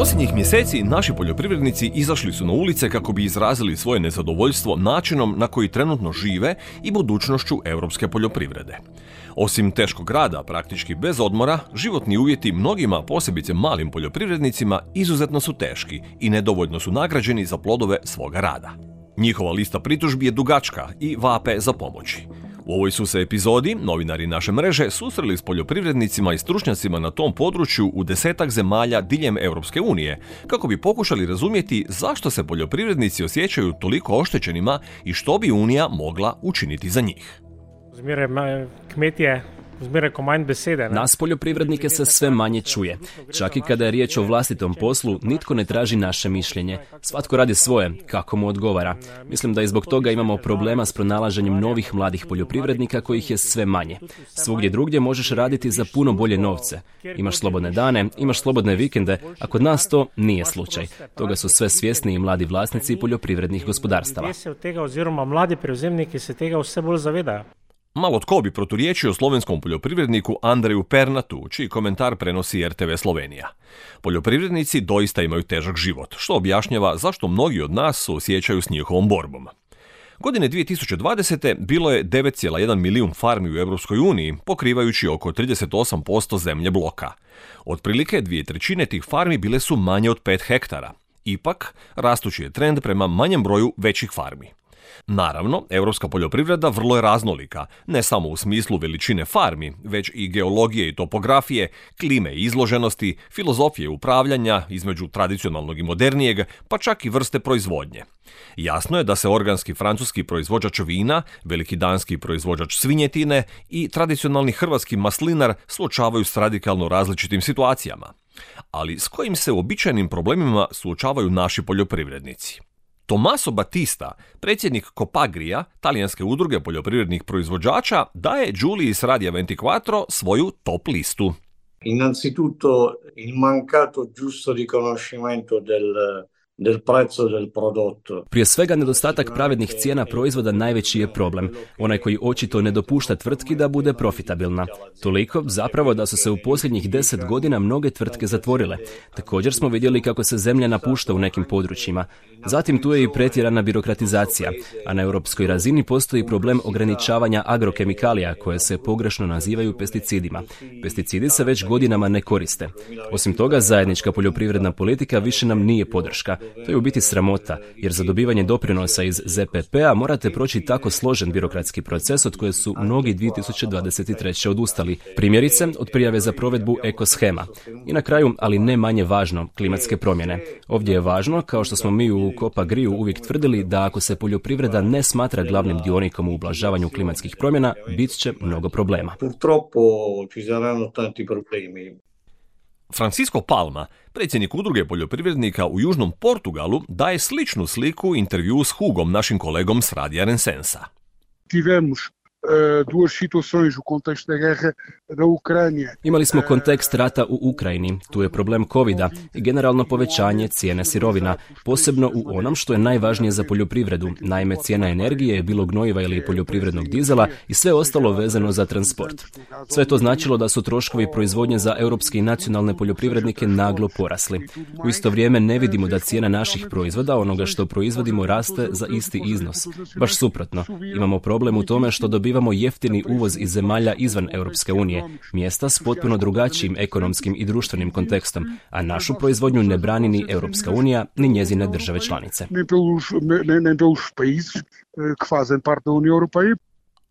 Posljednjih mjeseci naši poljoprivrednici izašli su na ulice kako bi izrazili svoje nezadovoljstvo načinom na koji trenutno žive i budućnošću europske poljoprivrede. Osim teškog rada, praktički bez odmora, životni uvjeti mnogima, posebice malim poljoprivrednicima, izuzetno su teški i nedovoljno su nagrađeni za plodove svoga rada. Njihova lista pritužbi je dugačka i vape za pomoći. U ovoj su se epizodi novinari naše mreže susreli s poljoprivrednicima i stručnjacima na tom području u desetak zemalja diljem Europske unije, kako bi pokušali razumjeti zašto se poljoprivrednici osjećaju toliko oštećenima i što bi Unija mogla učiniti za njih. kmetije nas poljoprivrednike se sve manje čuje. Čak i kada je riječ o vlastitom poslu, nitko ne traži naše mišljenje. Svatko radi svoje, kako mu odgovara. Mislim da i zbog toga imamo problema s pronalaženjem novih mladih poljoprivrednika kojih je sve manje. Svugdje drugdje možeš raditi za puno bolje novce. Imaš slobodne dane, imaš slobodne vikende, a kod nas to nije slučaj. Toga su sve svjesni i mladi vlasnici poljoprivrednih gospodarstava. mladi preuzemniki se tega sve bolj zavedajo. Malo tko bi proturječio slovenskom poljoprivredniku Andreju Pernatu, čiji komentar prenosi RTV Slovenija. Poljoprivrednici doista imaju težak život, što objašnjava zašto mnogi od nas se osjećaju s njihovom borbom. Godine 2020. bilo je 9,1 milijun farmi u Europskoj uniji, pokrivajući oko 38% zemlje bloka. Otprilike dvije trećine tih farmi bile su manje od 5 hektara. Ipak, rastući je trend prema manjem broju većih farmi. Naravno, europska poljoprivreda vrlo je raznolika, ne samo u smislu veličine farmi, već i geologije i topografije, klime i izloženosti, filozofije upravljanja između tradicionalnog i modernijeg, pa čak i vrste proizvodnje. Jasno je da se organski francuski proizvođač vina, veliki danski proizvođač svinjetine i tradicionalni hrvatski maslinar suočavaju s radikalno različitim situacijama. Ali s kojim se uobičajenim problemima suočavaju naši poljoprivrednici? Tomaso Batista, predsjednik Copagrija, talijanske udruge poljoprivrednih proizvođača, daje Giulii s Radija 24 svoju top listu. Innanzitutto il mancato giusto riconoscimento del del prezzo del prodotto. Prije svega nedostatak pravednih cijena proizvoda najveći je problem, onaj koji očito ne dopušta tvrtki da bude profitabilna. Toliko zapravo da su se u posljednjih deset godina mnoge tvrtke zatvorile. Također smo vidjeli kako se zemlja napušta u nekim područjima. Zatim tu je i pretjerana birokratizacija, a na europskoj razini postoji problem ograničavanja agrokemikalija koje se pogrešno nazivaju pesticidima. Pesticidi se već godinama ne koriste. Osim toga, zajednička poljoprivredna politika više nam nije podrška. To je u biti sramota, jer za dobivanje doprinosa iz ZPP-a morate proći tako složen birokratski proces od koje su mnogi 2023. odustali. Primjerice, od prijave za provedbu ekoshema. I na kraju, ali ne manje važno, klimatske promjene. Ovdje je važno, kao što smo mi u Kopa Griju uvijek tvrdili, da ako se poljoprivreda ne smatra glavnim dionikom u ublažavanju klimatskih promjena, bit će mnogo problema. Purtroppo ci saranno tanti problemi. Francisco Palma, predsjednik udruge poljoprivrednika u Južnom Portugalu, daje sličnu sliku intervju s Hugom, našim kolegom s Radija Rensensa. Tivemos duas situações, o contexto da guerra da Ucrânia. Imali smo kontekst rata u Ukrajini, tu je problem covida i generalno povećanje cijene sirovina, posebno u onom što je najvažnije za poljoprivredu, naime cijena energije, bilo gnojiva ili poljoprivrednog dizela i sve ostalo vezano za transport. Sve to značilo da su troškovi proizvodnje za europske i nacionalne poljoprivrednike naglo porasli. U isto vrijeme ne vidimo da cijena naših proizvoda, onoga što proizvodimo, raste za isti iznos. Baš suprotno, imamo problem u tome što dobivamo dobivamo jeftini uvoz iz zemalja izvan Europske unije, mjesta s potpuno drugačijim ekonomskim i društvenim kontekstom, a našu proizvodnju ne brani ni Europska unija, ni njezine države članice.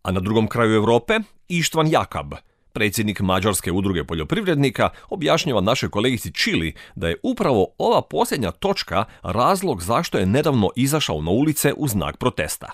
A na drugom kraju Europe, Ištvan Jakab, predsjednik Mađarske udruge poljoprivrednika, objašnjava našoj kolegici Čili da je upravo ova posljednja točka razlog zašto je nedavno izašao na ulice u znak protesta.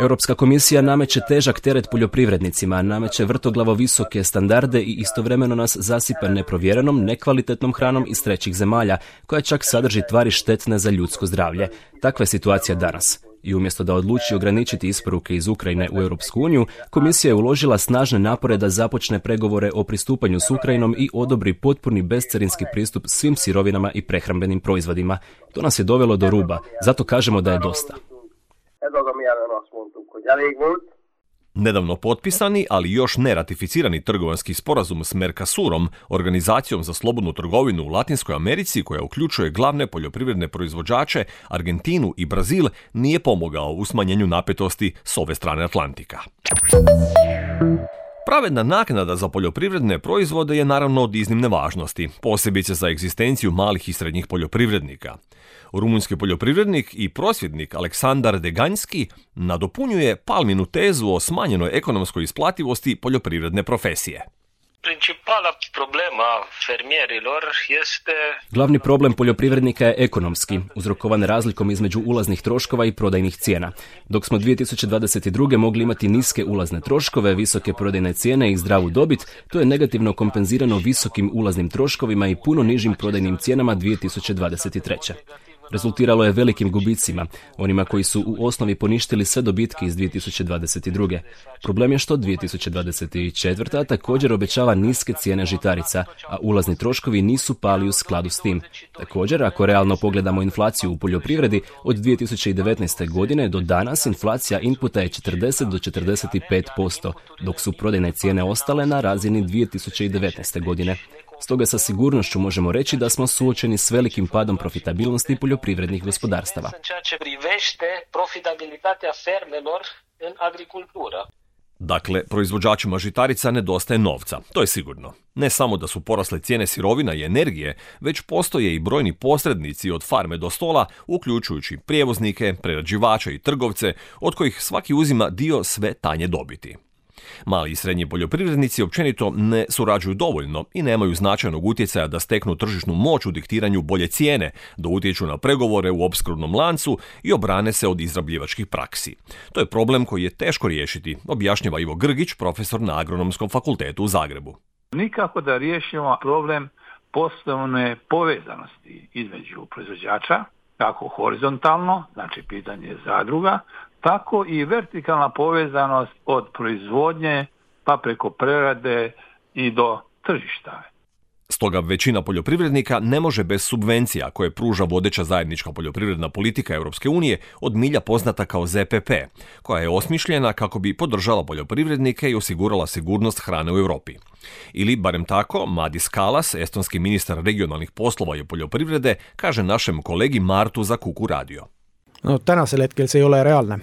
Europska komisija nameće težak teret poljoprivrednicima, nameće vrtoglavo visoke standarde i istovremeno nas zasipa neprovjerenom, nekvalitetnom hranom iz trećih zemalja, koja čak sadrži tvari štetne za ljudsko zdravlje. Takva je situacija danas. I umjesto da odluči ograničiti isporuke iz Ukrajine u Europsku uniju, komisija je uložila snažne napore da započne pregovore o pristupanju s Ukrajinom i odobri potpuni bescarinski pristup svim sirovinama i prehrambenim proizvodima. To nas je dovelo do ruba, zato kažemo da je dosta. Nedavno potpisani, ali još ne ratificirani trgovanski sporazum s Mercasurom, organizacijom za slobodnu trgovinu u Latinskoj Americi koja uključuje glavne poljoprivredne proizvođače, Argentinu i Brazil, nije pomogao u smanjenju napetosti s ove strane Atlantika. Pravedna naknada za poljoprivredne proizvode je naravno od iznimne važnosti, posebice za egzistenciju malih i srednjih poljoprivrednika. Rumunjski poljoprivrednik i prosvjednik Aleksandar Deganjski nadopunjuje Palminu tezu o smanjenoj ekonomskoj isplativosti poljoprivredne profesije. Principala problema fermierilor jeste... Glavni problem poljoprivrednika je ekonomski, uzrokovan razlikom između ulaznih troškova i prodajnih cijena. Dok smo 2022. mogli imati niske ulazne troškove, visoke prodajne cijene i zdravu dobit, to je negativno kompenzirano visokim ulaznim troškovima i puno nižim prodajnim cijenama 2023 rezultiralo je velikim gubicima, onima koji su u osnovi poništili sve dobitke iz 2022. Problem je što 2024. također obećava niske cijene žitarica, a ulazni troškovi nisu pali u skladu s tim. Također, ako realno pogledamo inflaciju u poljoprivredi, od 2019. godine do danas inflacija inputa je 40 do 45%, dok su prodajne cijene ostale na razini 2019. godine. Stoga sa sigurnošću možemo reći da smo suočeni s velikim padom profitabilnosti poljoprivrednih gospodarstava. Dakle, proizvođačima žitarica nedostaje novca, to je sigurno. Ne samo da su porasle cijene sirovina i energije, već postoje i brojni posrednici od farme do stola, uključujući prijevoznike, prerađivače i trgovce, od kojih svaki uzima dio sve tanje dobiti. Mali i srednji poljoprivrednici općenito ne surađuju dovoljno i nemaju značajnog utjecaja da steknu tržišnu moć u diktiranju bolje cijene, da utječu na pregovore u opskrbnom lancu i obrane se od izrabljivačkih praksi. To je problem koji je teško riješiti, objašnjava Ivo Grgić, profesor na Agronomskom fakultetu u Zagrebu. Nikako da riješimo problem poslovne povezanosti između proizvođača, kako horizontalno, znači pitanje zadruga, tako i vertikalna povezanost od proizvodnje pa preko prerade i do tržišta. Stoga većina poljoprivrednika ne može bez subvencija koje pruža vodeća zajednička poljoprivredna politika Europske unije od milja poznata kao ZPP, koja je osmišljena kako bi podržala poljoprivrednike i osigurala sigurnost hrane u Europi. Ili, barem tako, Madis Kalas, estonski ministar regionalnih poslova i poljoprivrede, kaže našem kolegi Martu za Kuku radio no tänasel hetkel see ei ole reaalne.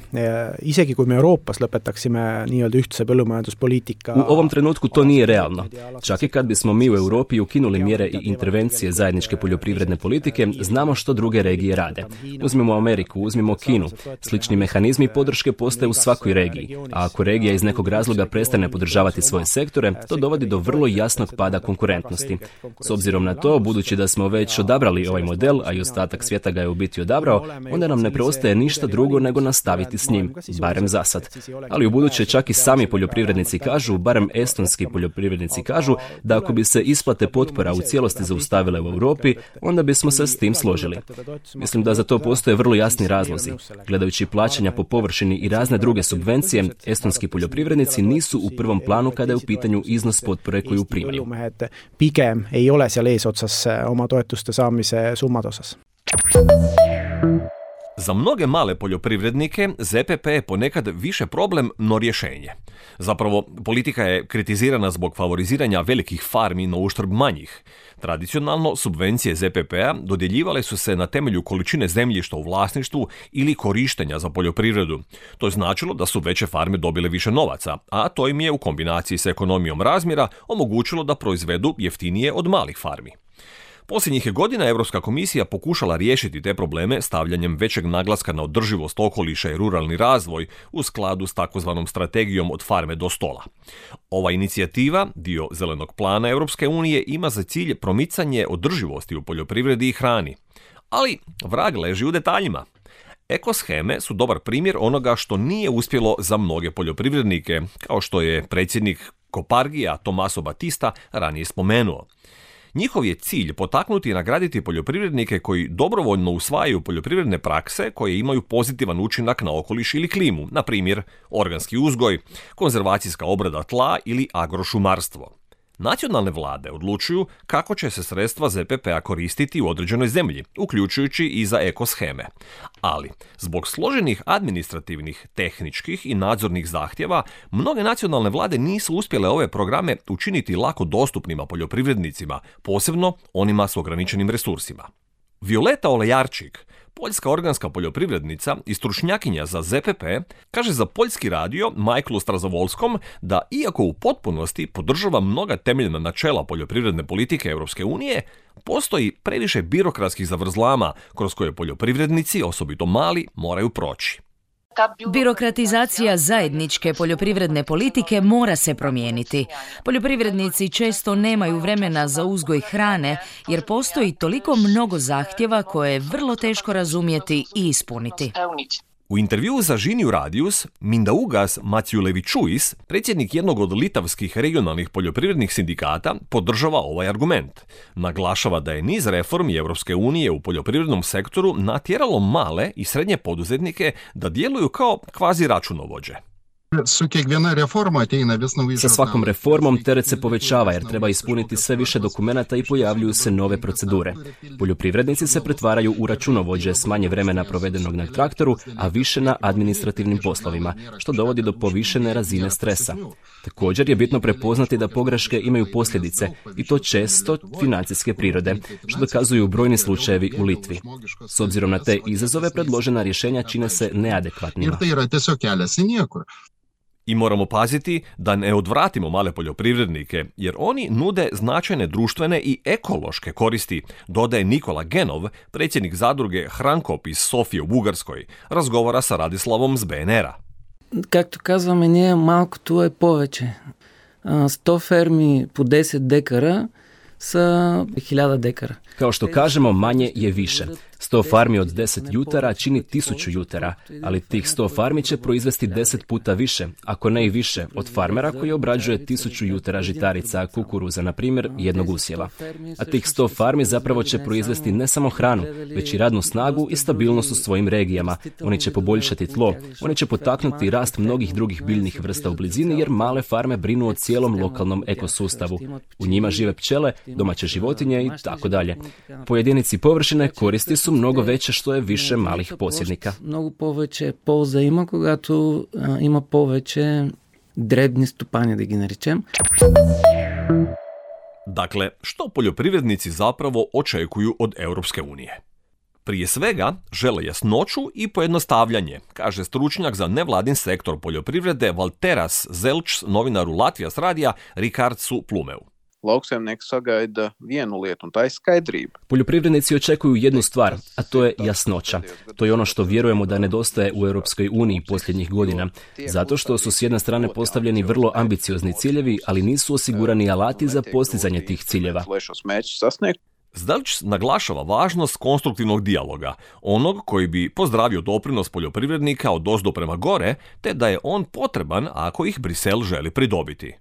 Isegi kui me Euroopas lõpetaksime nii-öelda ühtse põllumajanduspoliitika... U ovom trenutku to nije realno. Čak i kad bismo mi u Europi ukinuli mjere i intervencije zajedničke poljoprivredne politike, znamo što druge regije rade. Uzmimo Ameriku, uzmimo Kinu. Slični mehanizmi podrške postoje u svakoj regiji, a ako regija iz nekog razloga prestane podržavati svoje sektore, to dovodi do vrlo jasnog pada konkurentnosti. S obzirom na to, budući da smo već odabrali ovaj model, a i ostatak svijeta ga je u biti odabrao, onda nam ne preostaje ništa drugo nego nastaviti s njim, barem za sad. Ali u buduće čak i sami poljoprivrednici kažu, barem estonski poljoprivrednici kažu, da ako bi se isplate potpora u cijelosti zaustavile u Europi, onda bismo se s tim složili. Mislim da za to postoje vrlo jasni razlozi. Gledajući plaćanja po površini i razne druge subvencije, estonski poljoprivrednici nisu u prvom planu kada je u pitanju iznos potpore koju primaju. Pigem ei ole seal eesotsas oma toetuste saamise. Za mnoge male poljoprivrednike ZPP je ponekad više problem, no rješenje. Zapravo, politika je kritizirana zbog favoriziranja velikih farmi na uštrb manjih. Tradicionalno, subvencije ZPP-a dodjeljivale su se na temelju količine zemljišta u vlasništvu ili korištenja za poljoprivredu. To je značilo da su veće farme dobile više novaca, a to im je u kombinaciji s ekonomijom razmjera omogućilo da proizvedu jeftinije od malih farmi. Posljednjih je godina Europska komisija pokušala riješiti te probleme stavljanjem većeg naglaska na održivost okoliša i ruralni razvoj u skladu s takozvanom strategijom od farme do stola. Ova inicijativa, dio zelenog plana Europske unije, ima za cilj promicanje održivosti u poljoprivredi i hrani. Ali vrag leži u detaljima. Ekosheme su dobar primjer onoga što nije uspjelo za mnoge poljoprivrednike, kao što je predsjednik Kopargija Tomaso Batista ranije spomenuo. Njihov je cilj potaknuti i nagraditi poljoprivrednike koji dobrovoljno usvajaju poljoprivredne prakse koje imaju pozitivan učinak na okoliš ili klimu, na primjer organski uzgoj, konzervacijska obrada tla ili agrošumarstvo. Nacionalne vlade odlučuju kako će se sredstva ZPP-a koristiti u određenoj zemlji, uključujući i za ekosheme. Ali, zbog složenih administrativnih, tehničkih i nadzornih zahtjeva, mnoge nacionalne vlade nisu uspjele ove programe učiniti lako dostupnima poljoprivrednicima, posebno onima s ograničenim resursima. Violeta Olejarčik, Poljska organska poljoprivrednica i stručnjakinja za ZPP kaže za poljski radio Michaelu Strazovolskom da iako u potpunosti podržava mnoga temeljna načela poljoprivredne politike Europske unije, postoji previše birokratskih zavrzlama kroz koje poljoprivrednici, osobito mali, moraju proći. Birokratizacija zajedničke poljoprivredne politike mora se promijeniti. Poljoprivrednici često nemaju vremena za uzgoj hrane jer postoji toliko mnogo zahtjeva koje je vrlo teško razumjeti i ispuniti. U intervju za Žiniju Radius, Mindaugas Maciulevičuis, predsjednik jednog od litavskih regionalnih poljoprivrednih sindikata, podržava ovaj argument. Naglašava da je niz reformi Europske unije u poljoprivrednom sektoru natjeralo male i srednje poduzetnike da djeluju kao kvazi računovođe. Sa svakom reformom teret se povećava jer treba ispuniti sve više dokumenata i pojavljuju se nove procedure. Poljoprivrednici se pretvaraju u računovođe s manje vremena provedenog na traktoru, a više na administrativnim poslovima, što dovodi do povišene razine stresa. Također je bitno prepoznati da pogreške imaju posljedice i to često financijske prirode, što dokazuju brojni slučajevi u Litvi. S obzirom na te izazove predložena rješenja čine se neadekvatnima. I moramo paziti da ne odvratimo male poljoprivrednike, jer oni nude značajne društvene i ekološke koristi, dodaje Nikola Genov, predsjednik zadruge Hrankop iz Sofije u Bugarskoj, razgovara sa Radislavom z BNR-a. Както казваме ние, малкото е повече. 100 ферми по 10 декара са 1000 декара. Kao što kažemo, manje je više. 100 farmi od 10 jutara čini 1000 jutara, ali tih 100 farmi će proizvesti 10 puta više, ako ne i više, od farmera koji obrađuje 1000 jutara žitarica, kukuruza, na primjer, jednog usjeva. A tih 100 farmi zapravo će proizvesti ne samo hranu, već i radnu snagu i stabilnost u svojim regijama. Oni će poboljšati tlo, oni će potaknuti rast mnogih drugih biljnih vrsta u blizini jer male farme brinu o cijelom lokalnom ekosustavu. U njima žive pčele, domaće životinje i tako dalje. Po jedinici površine koristi su mnogo veće što je više malih posjednika. Mnogo poveće polza ima когато ima poveće drebni stupanje, da gi narečem. Dakle, što poljoprivrednici zapravo očekuju od Europske unije? Prije svega, žele jasnoću i pojednostavljanje, kaže stručnjak za nevladin sektor poljoprivrede Valteras Zelč novinaru Latvijas radija Rikarcu Plumeu lauksaimnieks sagaida vienu lietu, un tā je skaidrība. Poljoprivrednici očekuju jednu stvar, a to je jasnoća. To je ono što vjerujemo da nedostaje u Europskoj uniji posljednjih godina, zato što su s jedne strane postavljeni vrlo ambiciozni ciljevi, ali nisu osigurani alati za postizanje tih ciljeva. Zdalić naglašava važnost konstruktivnog dijaloga, onog koji bi pozdravio doprinos poljoprivrednika od ozdo prema gore, te da je on potreban ako ih Brisel želi pridobiti.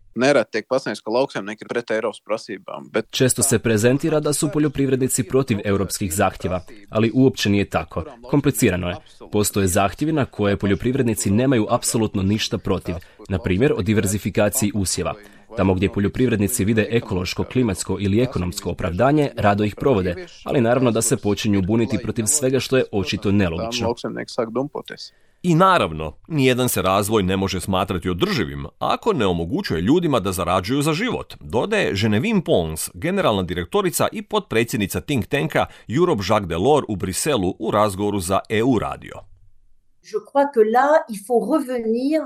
Često se prezentira da su poljoprivrednici protiv europskih zahtjeva, ali uopće nije tako. Komplicirano je. Postoje zahtjevi na koje poljoprivrednici nemaju apsolutno ništa protiv, na primjer o diverzifikaciji usjeva. Tamo gdje poljoprivrednici vide ekološko, klimatsko ili ekonomsko opravdanje, rado ih provode, ali naravno da se počinju buniti protiv svega što je očito nelogično. I naravno, nijedan se razvoj ne može smatrati održivim ako ne omogućuje ljudima da zarađuju za život, dodaje Genevieve Pons, generalna direktorica i potpredsjednica think tanka Europe Jacques Delors u Briselu u razgovoru za EU radio. Je crois que là, il faut revenir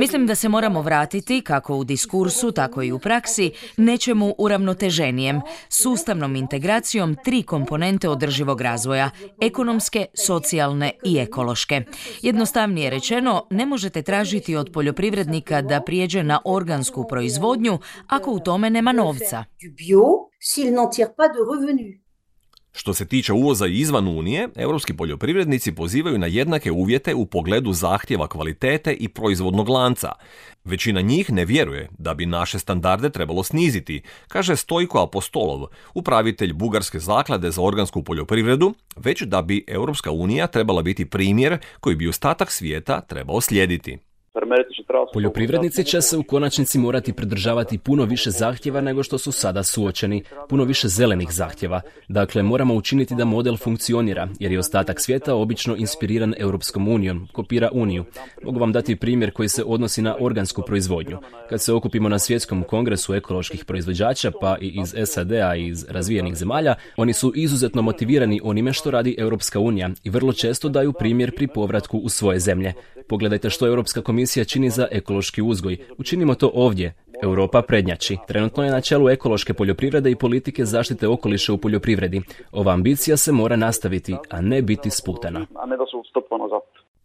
Mislim da se moramo vratiti, kako u diskursu, tako i u praksi, nečemu uravnoteženijem, sustavnom integracijom tri komponente održivog razvoja, ekonomske, socijalne i ekološke. Jednostavnije rečeno, ne možete tražiti od poljoprivrednika da prijeđe na organsku proizvodnju ako u tome nema novca. Što se tiče uvoza izvan Unije, europski poljoprivrednici pozivaju na jednake uvjete u pogledu zahtjeva kvalitete i proizvodnog lanca. Većina njih ne vjeruje da bi naše standarde trebalo sniziti, kaže Stojko Apostolov, upravitelj Bugarske zaklade za organsku poljoprivredu, već da bi Europska unija trebala biti primjer koji bi ostatak svijeta trebao slijediti. Poljoprivrednici će se u konačnici morati pridržavati puno više zahtjeva nego što su sada suočeni, puno više zelenih zahtjeva. Dakle, moramo učiniti da model funkcionira, jer je ostatak svijeta obično inspiriran Europskom unijom, kopira uniju. Mogu vam dati primjer koji se odnosi na organsku proizvodnju. Kad se okupimo na svjetskom kongresu ekoloških proizvođača, pa i iz SAD-a i iz razvijenih zemalja, oni su izuzetno motivirani onime što radi Europska unija i vrlo često daju primjer pri povratku u svoje zemlje. Pogledajte što Europska komisija čini za ekološki uzgoj. Učinimo to ovdje. Europa prednjači. Trenutno je na čelu ekološke poljoprivrede i politike zaštite okoliša u poljoprivredi. Ova ambicija se mora nastaviti, a ne biti sputana.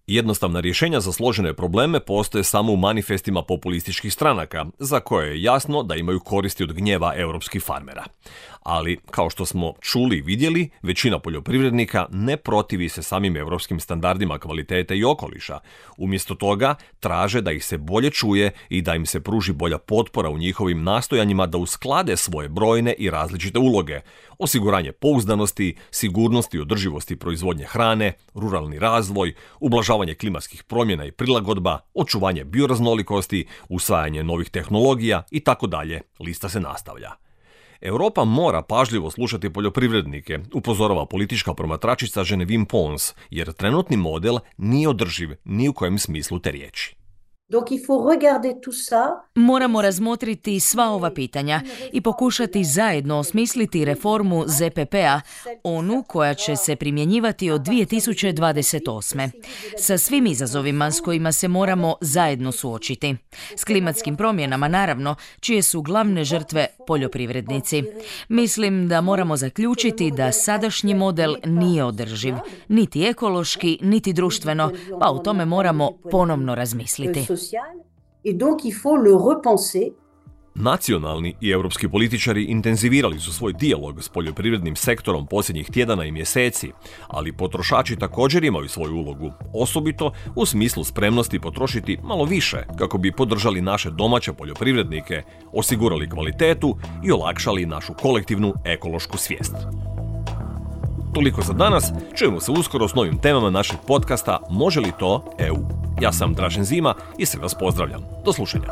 Jednostavna rješenja za složene probleme postoje samo u manifestima populističkih stranaka, za koje je jasno da imaju koristi od gnjeva europskih farmera. Ali, kao što smo čuli i vidjeli, većina poljoprivrednika ne protivi se samim europskim standardima kvalitete i okoliša. Umjesto toga, traže da ih se bolje čuje i da im se pruži bolja potpora u njihovim nastojanjima da usklade svoje brojne i različite uloge. Osiguranje pouzdanosti, sigurnosti i održivosti proizvodnje hrane, ruralni razvoj, ublažavanje klimatskih promjena i prilagodba, očuvanje bioraznolikosti, usvajanje novih tehnologija i tako dalje. Lista se nastavlja. Europa mora pažljivo slušati poljoprivrednike, upozorava politička promatračica Ženevim Pons, jer trenutni model nije održiv ni u kojem smislu te riječi. Moramo razmotriti sva ova pitanja i pokušati zajedno osmisliti reformu ZPP-a, onu koja će se primjenjivati od 2028. Sa svim izazovima s kojima se moramo zajedno suočiti. S klimatskim promjenama, naravno, čije su glavne žrtve poljoprivrednici. Mislim da moramo zaključiti da sadašnji model nije održiv, niti ekološki, niti društveno, pa o tome moramo ponovno razmisliti et donc il faut le repenser Nacionalni i europski političari intenzivirali su svoj dijalog s poljoprivrednim sektorom posljednjih tjedana i mjeseci, ali potrošači također imaju svoju ulogu, osobito u smislu spremnosti potrošiti malo više kako bi podržali naše domaće poljoprivrednike, osigurali kvalitetu i olakšali našu kolektivnu ekološku svijest. Toliko za danas, čujemo se uskoro s novim temama našeg podcasta Može li to EU? Ja sam Dražen Zima i sve vas pozdravljam. Do slušanja.